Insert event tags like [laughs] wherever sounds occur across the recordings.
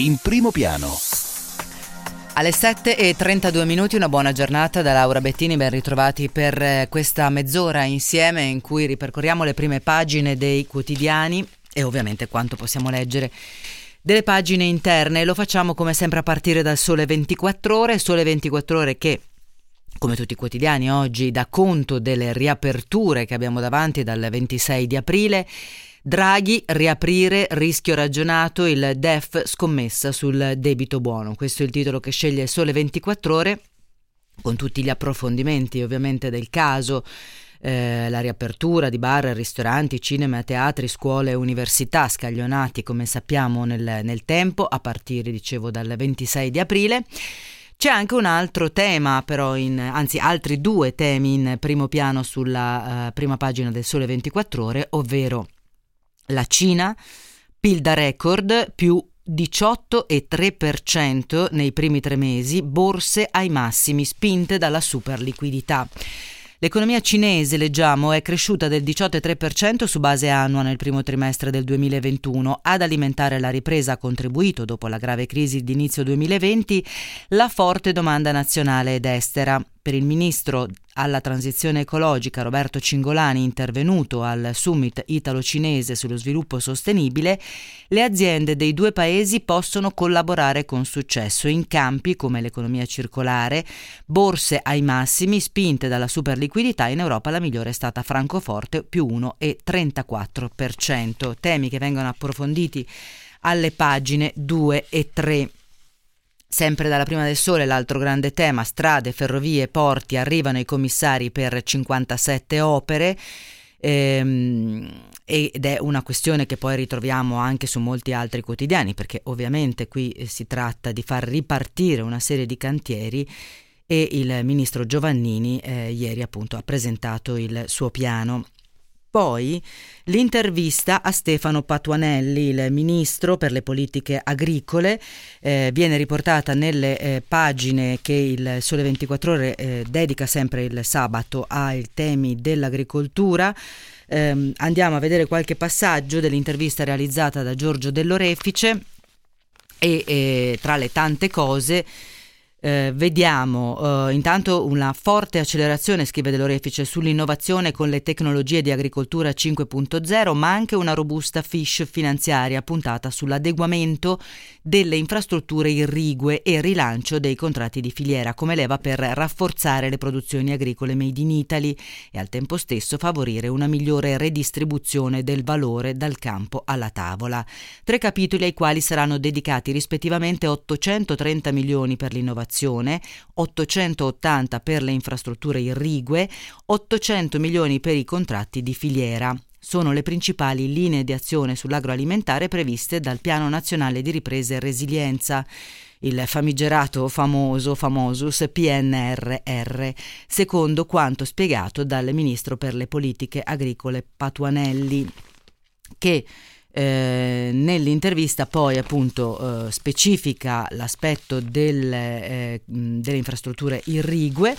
in primo piano. Alle 7 e 32 minuti una buona giornata da Laura Bettini, ben ritrovati per eh, questa mezz'ora insieme in cui ripercorriamo le prime pagine dei quotidiani e ovviamente quanto possiamo leggere delle pagine interne. Lo facciamo come sempre a partire dal Sole 24 ore, Sole 24 ore che come tutti i quotidiani oggi dà conto delle riaperture che abbiamo davanti dal 26 di aprile Draghi, riaprire, rischio ragionato, il DEF scommessa sul debito buono. Questo è il titolo che sceglie Sole 24 ore, con tutti gli approfondimenti ovviamente del caso. Eh, la riapertura di bar, ristoranti, cinema, teatri, scuole e università scaglionati come sappiamo nel, nel tempo a partire dicevo dal 26 di aprile. C'è anche un altro tema, però, in, anzi altri due temi in primo piano sulla uh, prima pagina del Sole 24 ore, ovvero la Cina, PIL da record più 18,3% nei primi tre mesi, borse ai massimi spinte dalla super liquidità. L'economia cinese, leggiamo, è cresciuta del 18,3% su base annua nel primo trimestre del 2021. Ad alimentare la ripresa ha contribuito, dopo la grave crisi di inizio 2020, la forte domanda nazionale ed estera. Per il ministro alla transizione ecologica Roberto Cingolani, intervenuto al summit italo-cinese sullo sviluppo sostenibile, le aziende dei due paesi possono collaborare con successo in campi come l'economia circolare, borse ai massimi spinte dalla superliquidità. In Europa la migliore è stata Francoforte più 1,34%. Temi che vengono approfonditi alle pagine 2 e 3. Sempre dalla prima del sole l'altro grande tema, strade, ferrovie, porti, arrivano i commissari per 57 opere ehm, ed è una questione che poi ritroviamo anche su molti altri quotidiani perché ovviamente qui eh, si tratta di far ripartire una serie di cantieri e il ministro Giovannini eh, ieri appunto ha presentato il suo piano poi l'intervista a Stefano Patuanelli, il ministro per le politiche agricole, eh, viene riportata nelle eh, pagine che il Sole 24 ore eh, dedica sempre il sabato ai temi dell'agricoltura. Ehm, andiamo a vedere qualche passaggio dell'intervista realizzata da Giorgio Dell'Orefice e tra le tante cose eh, vediamo eh, intanto una forte accelerazione, scrive Dell'Orefice, sull'innovazione con le tecnologie di agricoltura 5.0, ma anche una robusta fish finanziaria puntata sull'adeguamento delle infrastrutture irrigue e rilancio dei contratti di filiera come leva per rafforzare le produzioni agricole made in Italy e al tempo stesso favorire una migliore redistribuzione del valore dal campo alla tavola. Tre capitoli ai quali saranno dedicati rispettivamente 830 milioni per l'innovazione innovazione, 880 per le infrastrutture irrigue, 800 milioni per i contratti di filiera. Sono le principali linee di azione sull'agroalimentare previste dal Piano Nazionale di Ripresa e Resilienza il famigerato famoso famosus PNRR, secondo quanto spiegato dal ministro per le politiche agricole Patuanelli, che eh, nell'intervista poi appunto eh, specifica l'aspetto del, eh, delle infrastrutture irrigue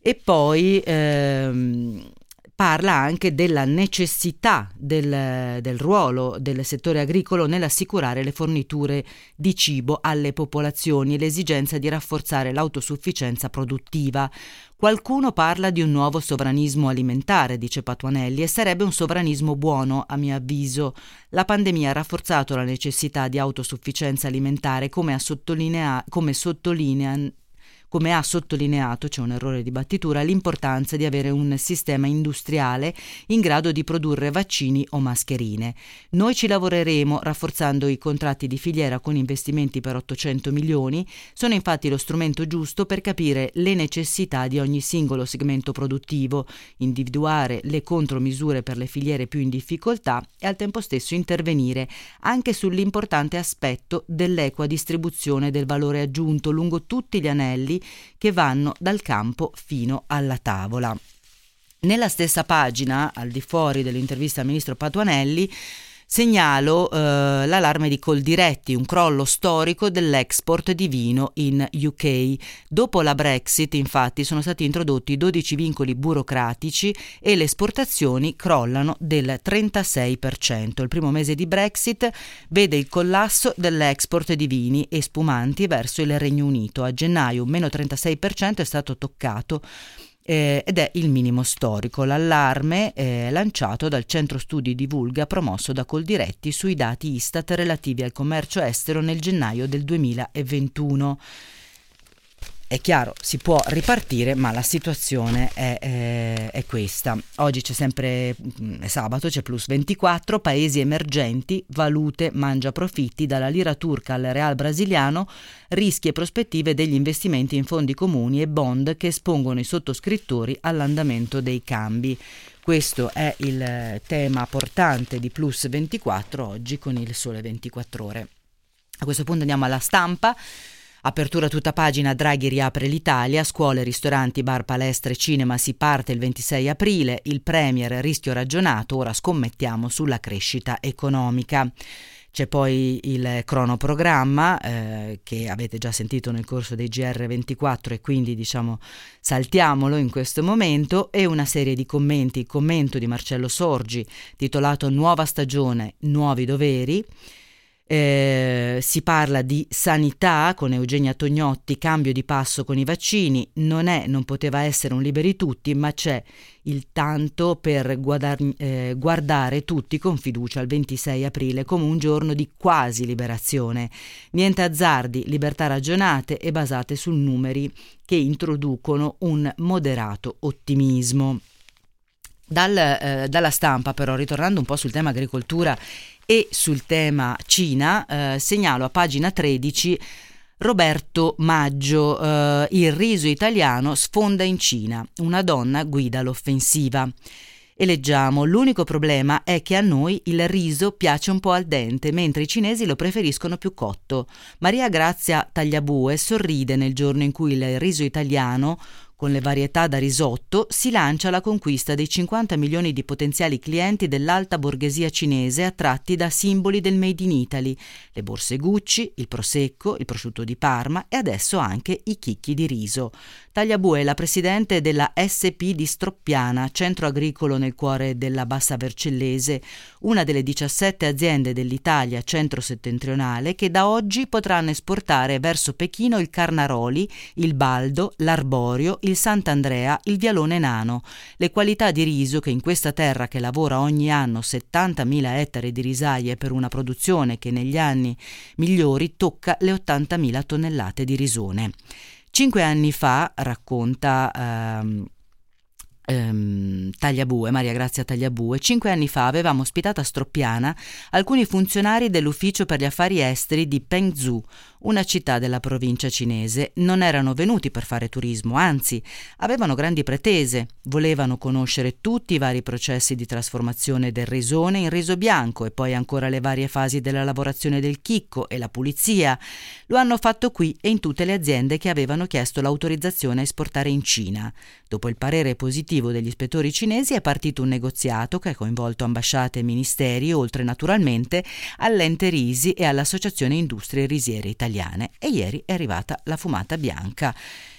e poi ehm, parla anche della necessità del, del, ruolo del settore agricolo nell'assicurare le forniture di cibo alle popolazioni e l'esigenza di rafforzare l'autosufficienza produttiva. Qualcuno parla di un nuovo sovranismo alimentare, dice Patuanelli, e sarebbe un sovranismo buono, a mio avviso. La pandemia ha rafforzato la necessità di autosufficienza alimentare, come, sottolinea- come sottolinea come ha sottolineato, c'è un errore di battitura, l'importanza di avere un sistema industriale in grado di produrre vaccini o mascherine. Noi ci lavoreremo rafforzando i contratti di filiera con investimenti per 800 milioni, sono infatti lo strumento giusto per capire le necessità di ogni singolo segmento produttivo, individuare le contromisure per le filiere più in difficoltà e al tempo stesso intervenire anche sull'importante aspetto dell'equa distribuzione del valore aggiunto lungo tutti gli anelli che vanno dal campo fino alla tavola. Nella stessa pagina, al di fuori dell'intervista al ministro Patuanelli, Segnalo eh, l'allarme di Coldiretti, un crollo storico dell'export di vino in UK. Dopo la Brexit, infatti, sono stati introdotti 12 vincoli burocratici e le esportazioni crollano del 36%. Il primo mese di Brexit vede il collasso dell'export di vini e spumanti verso il Regno Unito. A gennaio un meno 36% è stato toccato eh, ed è il minimo storico. L'allarme è lanciato dal centro studi Divulga promosso da Coldiretti sui dati Istat relativi al commercio estero nel gennaio del 2021. È chiaro, si può ripartire, ma la situazione è, è, è questa. Oggi c'è sempre, mm, è sabato, c'è plus 24, paesi emergenti, valute, mangia profitti, dalla lira turca al real brasiliano, rischi e prospettive degli investimenti in fondi comuni e bond che espongono i sottoscrittori all'andamento dei cambi. Questo è il tema portante di Plus 24 oggi con il Sole 24 ore. A questo punto andiamo alla stampa. Apertura tutta pagina, Draghi riapre l'Italia, scuole, ristoranti, bar, palestre, cinema, si parte il 26 aprile, il Premier rischio ragionato, ora scommettiamo sulla crescita economica. C'è poi il cronoprogramma eh, che avete già sentito nel corso dei GR24 e quindi diciamo saltiamolo in questo momento e una serie di commenti, il commento di Marcello Sorgi titolato Nuova stagione, nuovi doveri eh, si parla di sanità con Eugenia Tognotti, cambio di passo con i vaccini, non è, non poteva essere un liberi tutti, ma c'è il tanto per guadar- eh, guardare tutti con fiducia il 26 aprile come un giorno di quasi liberazione. Niente azzardi, libertà ragionate e basate su numeri che introducono un moderato ottimismo. Dal, eh, dalla stampa però, ritornando un po' sul tema agricoltura e sul tema Cina, eh, segnalo a pagina 13 Roberto Maggio, eh, il riso italiano sfonda in Cina, una donna guida l'offensiva. E leggiamo, l'unico problema è che a noi il riso piace un po' al dente, mentre i cinesi lo preferiscono più cotto. Maria Grazia Tagliabue sorride nel giorno in cui il riso italiano con le varietà da risotto si lancia alla conquista dei 50 milioni di potenziali clienti dell'alta borghesia cinese attratti da simboli del Made in Italy, le borse Gucci, il prosecco, il prosciutto di Parma e adesso anche i chicchi di riso. Tagliabue è la presidente della SP di Stroppiana, centro agricolo nel cuore della Bassa Vercellese, una delle 17 aziende dell'Italia centro-settentrionale che da oggi potranno esportare verso Pechino il Carnaroli, il Baldo, l'Arborio, il Sant'Andrea, il Vialone Nano, le qualità di riso che in questa terra che lavora ogni anno 70.000 ettari di risaie per una produzione che negli anni migliori tocca le 80.000 tonnellate di risone. Cinque anni fa, racconta ehm, ehm, Tagliabue, Maria Grazia Tagliabue, cinque anni fa avevamo ospitato a Stroppiana alcuni funzionari dell'ufficio per gli affari esteri di Pengzu, una città della provincia cinese, non erano venuti per fare turismo, anzi avevano grandi pretese, volevano conoscere tutti i vari processi di trasformazione del risone in riso bianco e poi ancora le varie fasi della lavorazione del chicco e la pulizia. Lo hanno fatto qui e in tutte le aziende che avevano chiesto l'autorizzazione a esportare in Cina. Dopo il parere positivo degli ispettori cinesi è partito un negoziato che ha coinvolto ambasciate e ministeri, oltre naturalmente all'ente Risi e all'Associazione Industrie Risiere italiane e ieri è arrivata la fumata bianca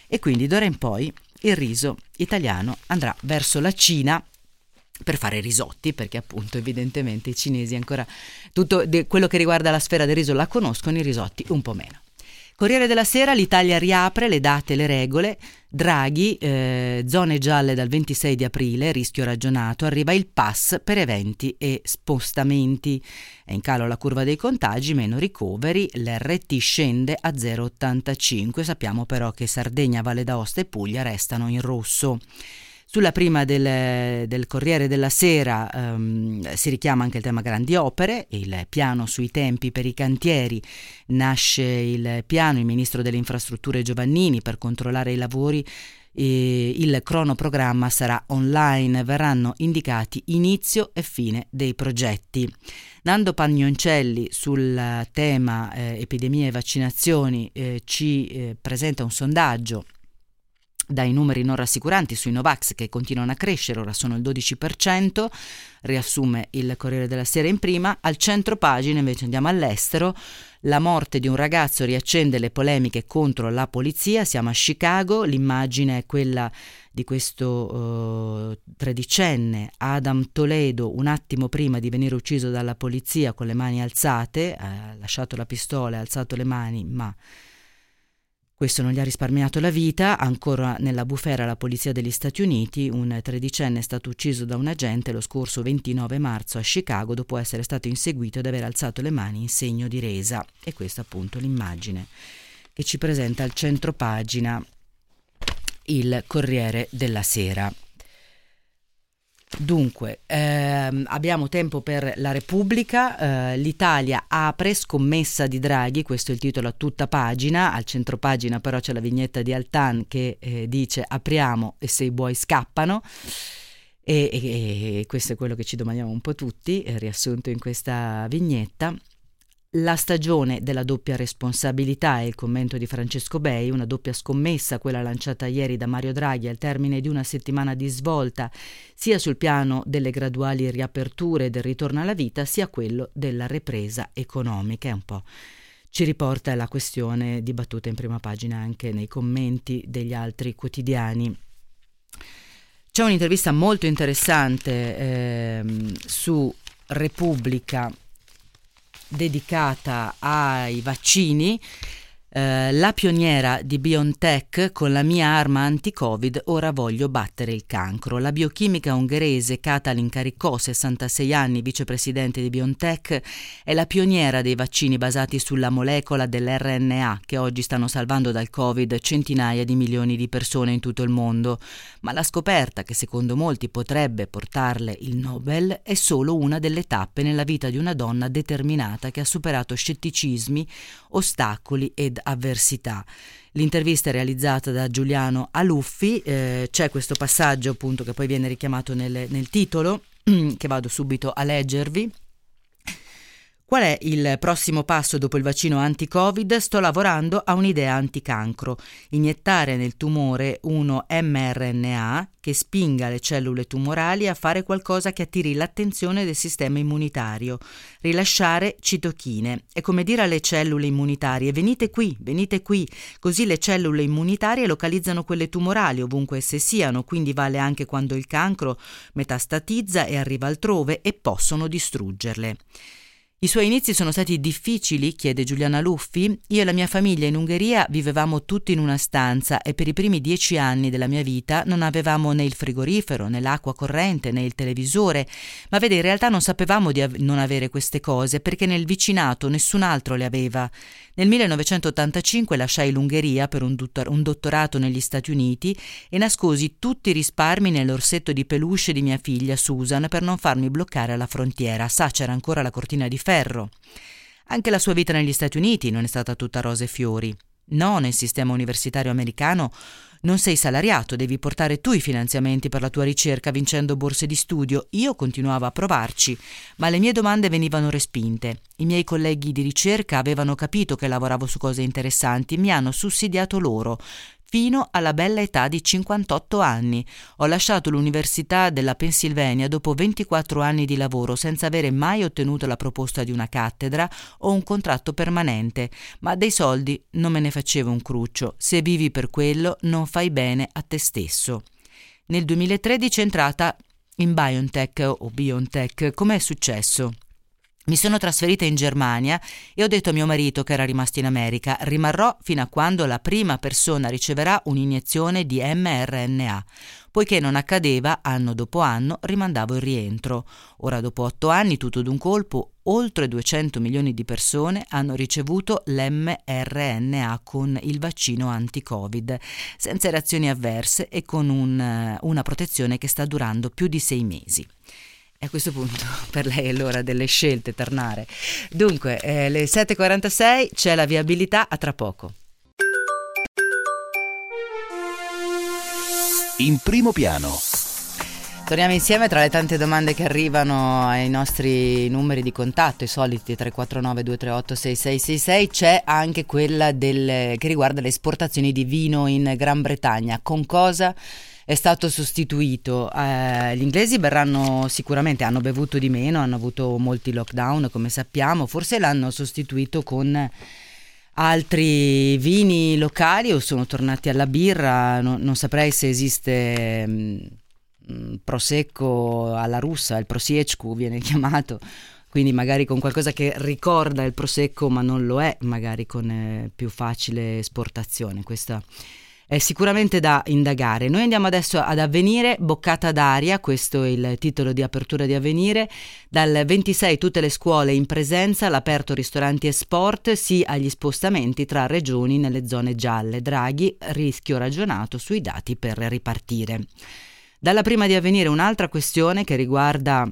e quindi d'ora in poi il riso italiano andrà verso la Cina per fare risotti, perché appunto evidentemente i cinesi ancora tutto quello che riguarda la sfera del riso la conoscono, i risotti un po' meno. Corriere della Sera, l'Italia riapre le date e le regole. Draghi, eh, zone gialle dal 26 di aprile, rischio ragionato, arriva il pass per eventi e spostamenti. È in calo la curva dei contagi, meno ricoveri, l'RT scende a 0,85. Sappiamo però che Sardegna, Valle d'Aosta e Puglia restano in rosso. Sulla prima del, del Corriere della Sera um, si richiama anche il tema grandi opere, il piano sui tempi per i cantieri. Nasce il piano, il ministro delle infrastrutture Giovannini per controllare i lavori il cronoprogramma sarà online, verranno indicati inizio e fine dei progetti. Nando Pagnoncelli sul tema eh, epidemie e vaccinazioni eh, ci eh, presenta un sondaggio dai numeri non rassicuranti sui Novax che continuano a crescere, ora sono il 12%, riassume il Corriere della Sera in prima, al centro pagina invece andiamo all'estero, la morte di un ragazzo riaccende le polemiche contro la polizia, siamo a Chicago, l'immagine è quella di questo uh, tredicenne Adam Toledo un attimo prima di venire ucciso dalla polizia con le mani alzate, ha lasciato la pistola e alzato le mani, ma questo non gli ha risparmiato la vita, ancora nella bufera la polizia degli Stati Uniti, un tredicenne è stato ucciso da un agente lo scorso 29 marzo a Chicago dopo essere stato inseguito ed aver alzato le mani in segno di resa. E questa appunto l'immagine che ci presenta al centro pagina il Corriere della Sera. Dunque, ehm, abbiamo tempo per la Repubblica, eh, l'Italia apre scommessa di Draghi, questo è il titolo a tutta pagina, al centro pagina però c'è la vignetta di Altan che eh, dice apriamo e se i buoi scappano. E, e, e, questo è quello che ci domandiamo un po' tutti, eh, riassunto in questa vignetta. La stagione della doppia responsabilità è il commento di Francesco Bei, una doppia scommessa, quella lanciata ieri da Mario Draghi al termine di una settimana di svolta, sia sul piano delle graduali riaperture del ritorno alla vita, sia quello della ripresa economica. È un po' ci riporta la questione dibattuta in prima pagina anche nei commenti degli altri quotidiani. C'è un'intervista molto interessante eh, su Repubblica dedicata ai vaccini eh, la pioniera di BioNTech con la mia arma anti-Covid, ora voglio battere il cancro. La biochimica ungherese Katalin Caricò, 66 anni, vicepresidente di BioNTech, è la pioniera dei vaccini basati sulla molecola dell'RNA che oggi stanno salvando dal Covid centinaia di milioni di persone in tutto il mondo. Ma la scoperta, che secondo molti potrebbe portarle il Nobel, è solo una delle tappe nella vita di una donna determinata che ha superato scetticismi, ostacoli ed avversità. L'intervista è realizzata da Giuliano Aluffi, eh, c'è questo passaggio appunto che poi viene richiamato nel, nel titolo, [clears throat] che vado subito a leggervi. Qual è il prossimo passo dopo il vaccino anti-Covid? Sto lavorando a un'idea anticancro, iniettare nel tumore uno mRNA che spinga le cellule tumorali a fare qualcosa che attiri l'attenzione del sistema immunitario, rilasciare citochine. È come dire alle cellule immunitarie venite qui, venite qui, così le cellule immunitarie localizzano quelle tumorali ovunque esse siano, quindi vale anche quando il cancro metastatizza e arriva altrove e possono distruggerle. I suoi inizi sono stati difficili? chiede Giuliana Luffi. Io e la mia famiglia in Ungheria vivevamo tutti in una stanza e per i primi dieci anni della mia vita non avevamo né il frigorifero, né l'acqua corrente, né il televisore. Ma vede, in realtà non sapevamo di av- non avere queste cose perché nel vicinato nessun altro le aveva. Nel 1985 lasciai l'Ungheria per un, dottor- un dottorato negli Stati Uniti e nascosi tutti i risparmi nell'orsetto di peluche di mia figlia Susan per non farmi bloccare alla frontiera. Sa, c'era ancora la cortina di ferro. Anche la sua vita negli Stati Uniti non è stata tutta rose e fiori. No, nel sistema universitario americano non sei salariato, devi portare tu i finanziamenti per la tua ricerca vincendo borse di studio. Io continuavo a provarci, ma le mie domande venivano respinte. I miei colleghi di ricerca avevano capito che lavoravo su cose interessanti e mi hanno sussidiato loro fino alla bella età di 58 anni. Ho lasciato l'Università della Pennsylvania dopo 24 anni di lavoro senza avere mai ottenuto la proposta di una cattedra o un contratto permanente, ma dei soldi non me ne facevo un cruccio. Se vivi per quello non fai bene a te stesso. Nel 2013 è entrata in BioNTech o BioNTech. Com'è successo? Mi sono trasferita in Germania e ho detto a mio marito che era rimasto in America, rimarrò fino a quando la prima persona riceverà un'iniezione di mRNA. Poiché non accadeva, anno dopo anno rimandavo il rientro. Ora, dopo otto anni, tutto d'un colpo, oltre 200 milioni di persone hanno ricevuto l'mRNA con il vaccino anti-Covid, senza reazioni avverse e con un, una protezione che sta durando più di sei mesi. E a questo punto [laughs] per lei è l'ora delle scelte, tornare. Dunque, eh, le 7.46 c'è la viabilità, a tra poco. In primo piano. Torniamo insieme tra le tante domande che arrivano ai nostri numeri di contatto, i soliti 349 238 6666, c'è anche quella del, che riguarda le esportazioni di vino in Gran Bretagna. Con cosa è stato sostituito? Eh, gli inglesi berranno sicuramente, hanno bevuto di meno, hanno avuto molti lockdown come sappiamo, forse l'hanno sostituito con altri vini locali o sono tornati alla birra, no, non saprei se esiste... Mh, mm, Mm, prosecco alla russa, il prosiecku viene [laughs] chiamato, quindi magari con qualcosa che ricorda il prosecco ma non lo è, magari con eh, più facile esportazione. Questa è sicuramente da indagare. Noi andiamo adesso ad Avvenire, Boccata d'aria, questo è il titolo di apertura di Avvenire. Dal 26 tutte le scuole in presenza, l'aperto ristoranti e sport, sì agli spostamenti tra regioni nelle zone gialle. Draghi, rischio ragionato sui dati per ripartire. Dalla prima di avvenire un'altra questione che riguarda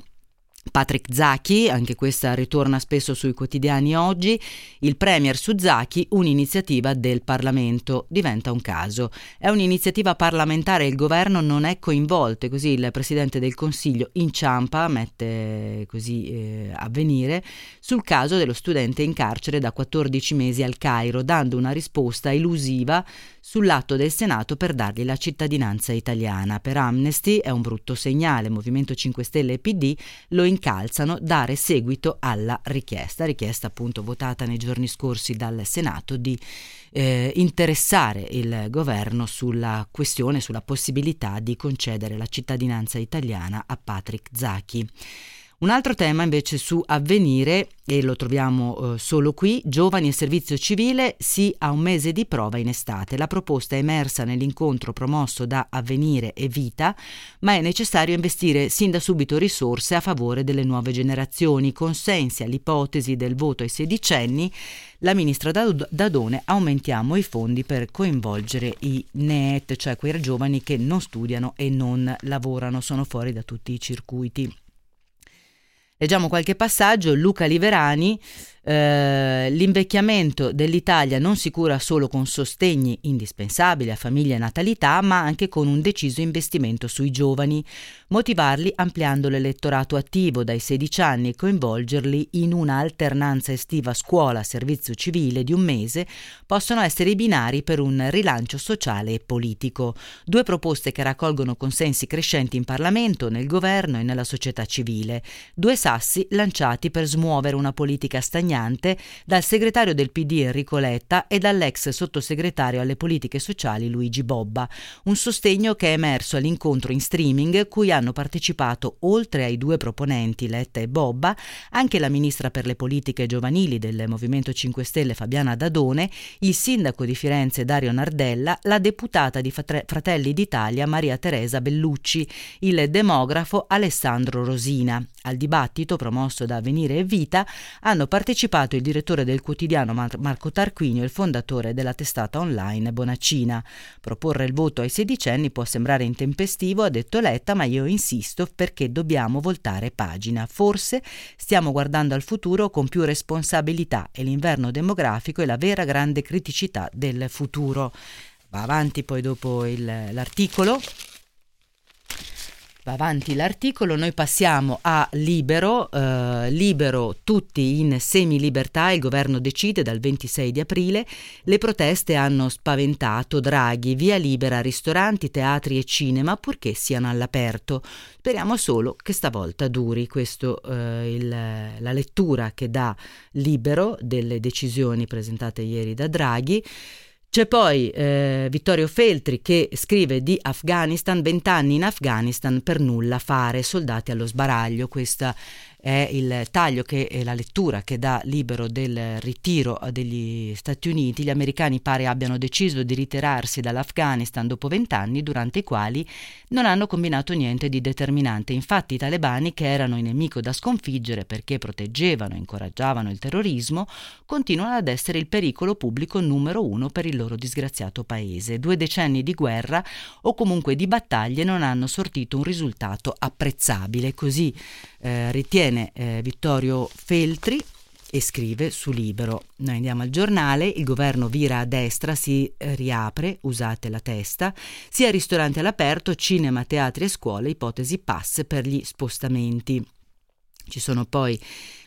Patrick Zaki, anche questa ritorna spesso sui quotidiani oggi, il Premier su Zaki, un'iniziativa del Parlamento, diventa un caso. È un'iniziativa parlamentare il governo non è coinvolto, così il Presidente del Consiglio inciampa, mette così eh, a venire, sul caso dello studente in carcere da 14 mesi al Cairo, dando una risposta elusiva sull'atto del Senato per dargli la cittadinanza italiana. Per Amnesty è un brutto segnale, Movimento 5 Stelle e PD lo incalzano dare seguito alla richiesta, richiesta appunto votata nei giorni scorsi dal Senato di eh, interessare il governo sulla questione, sulla possibilità di concedere la cittadinanza italiana a Patrick Zaki. Un altro tema invece su avvenire, e lo troviamo eh, solo qui, giovani e servizio civile sì a un mese di prova in estate. La proposta è emersa nell'incontro promosso da Avvenire e Vita, ma è necessario investire sin da subito risorse a favore delle nuove generazioni. Consensi all'ipotesi del voto ai sedicenni, la ministra Dadone aumentiamo i fondi per coinvolgere i NEET, cioè quei giovani che non studiano e non lavorano, sono fuori da tutti i circuiti. Leggiamo qualche passaggio. Luca Liverani eh, l'invecchiamento dell'Italia non si cura solo con sostegni indispensabili a famiglia e natalità, ma anche con un deciso investimento sui giovani, motivarli ampliando l'elettorato attivo dai 16 anni e coinvolgerli in una alternanza estiva scuola-servizio civile di un mese possono essere i binari per un rilancio sociale e politico. Due proposte che raccolgono consensi crescenti in Parlamento, nel governo e nella società civile. Due sassi lanciati per smuovere una politica stagnante dal segretario del PD Enrico Letta e dall'ex sottosegretario alle politiche sociali Luigi Bobba, un sostegno che è emerso all'incontro in streaming cui hanno partecipato oltre ai due proponenti Letta e Bobba anche la ministra per le politiche giovanili del Movimento 5 Stelle Fabiana Dadone, il sindaco di Firenze Dario Nardella, la deputata di Fratelli d'Italia Maria Teresa Bellucci, il demografo Alessandro Rosina. Al dibattito promosso da Avvenire e Vita hanno partecipato il direttore del quotidiano Mar- Marco Tarquinio e il fondatore della testata online Bonaccina. Proporre il voto ai sedicenni può sembrare intempestivo, ha detto Letta, ma io insisto perché dobbiamo voltare pagina. Forse stiamo guardando al futuro con più responsabilità e l'inverno demografico è la vera grande criticità del futuro. Va avanti poi dopo il, l'articolo Va avanti l'articolo, noi passiamo a Libero, eh, Libero tutti in semi-libertà, il governo decide dal 26 di aprile, le proteste hanno spaventato Draghi, via libera ristoranti, teatri e cinema purché siano all'aperto. Speriamo solo che stavolta duri questa eh, la lettura che dà Libero delle decisioni presentate ieri da Draghi. C'è poi eh, Vittorio Feltri che scrive di Afghanistan, vent'anni in Afghanistan per nulla fare, soldati allo sbaraglio. Questa è il taglio che è la lettura che dà libero del ritiro degli Stati Uniti. Gli americani pare abbiano deciso di ritirarsi dall'Afghanistan dopo vent'anni, durante i quali non hanno combinato niente di determinante. Infatti i talebani, che erano il nemico da sconfiggere perché proteggevano e incoraggiavano il terrorismo, continuano ad essere il pericolo pubblico numero uno per il loro disgraziato paese. Due decenni di guerra o comunque di battaglie non hanno sortito un risultato apprezzabile. Così eh, ritiene eh, Vittorio Feltri e scrive su Libero. Noi andiamo al giornale, il governo vira a destra, si riapre, usate la testa, sia ristoranti all'aperto, cinema, teatri e scuole, ipotesi pass per gli spostamenti. Ci sono poi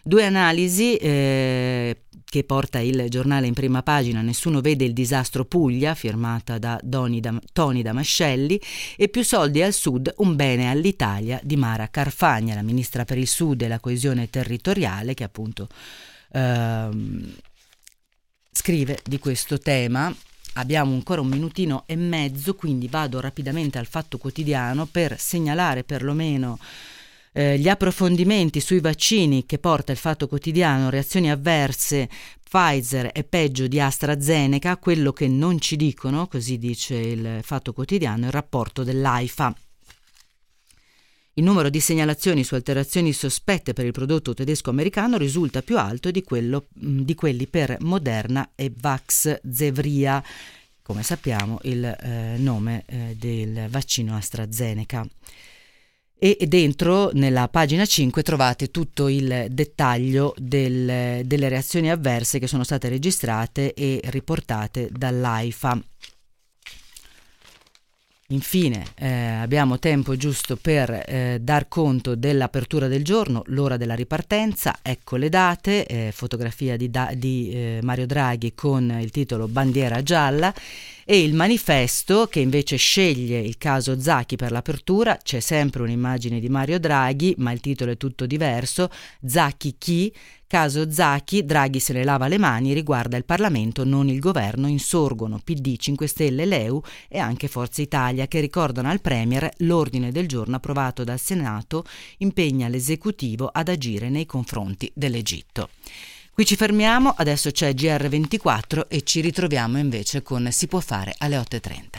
due analisi eh, che porta il giornale in prima pagina, Nessuno vede il disastro Puglia, firmata da Dam- Tony Damascelli, e Più soldi al sud, un bene all'Italia di Mara Carfagna, la ministra per il sud e la coesione territoriale, che appunto ehm, scrive di questo tema. Abbiamo ancora un minutino e mezzo, quindi vado rapidamente al fatto quotidiano per segnalare perlomeno gli approfondimenti sui vaccini che porta il Fatto Quotidiano, reazioni avverse, Pfizer è peggio di AstraZeneca, quello che non ci dicono, così dice il Fatto Quotidiano, il rapporto dell'AIFA. Il numero di segnalazioni su alterazioni sospette per il prodotto tedesco-americano risulta più alto di, quello, di quelli per Moderna e Vax Zevria, come sappiamo il eh, nome eh, del vaccino AstraZeneca e dentro nella pagina 5 trovate tutto il dettaglio del, delle reazioni avverse che sono state registrate e riportate dall'AIFA. Infine eh, abbiamo tempo giusto per eh, dar conto dell'apertura del giorno, l'ora della ripartenza, ecco le date, eh, fotografia di, da- di eh, Mario Draghi con il titolo Bandiera gialla e il manifesto che invece sceglie il caso Zacchi per l'apertura, c'è sempre un'immagine di Mario Draghi, ma il titolo è tutto diverso, Zacchi chi? Caso Zacchi, Draghi se ne lava le mani, riguarda il Parlamento, non il governo, insorgono PD, 5 Stelle, Leu e anche Forza Italia che ricordano al Premier l'ordine del giorno approvato dal Senato impegna l'esecutivo ad agire nei confronti dell'Egitto. Qui ci fermiamo, adesso c'è GR24 e ci ritroviamo invece con Si può fare alle 8.30.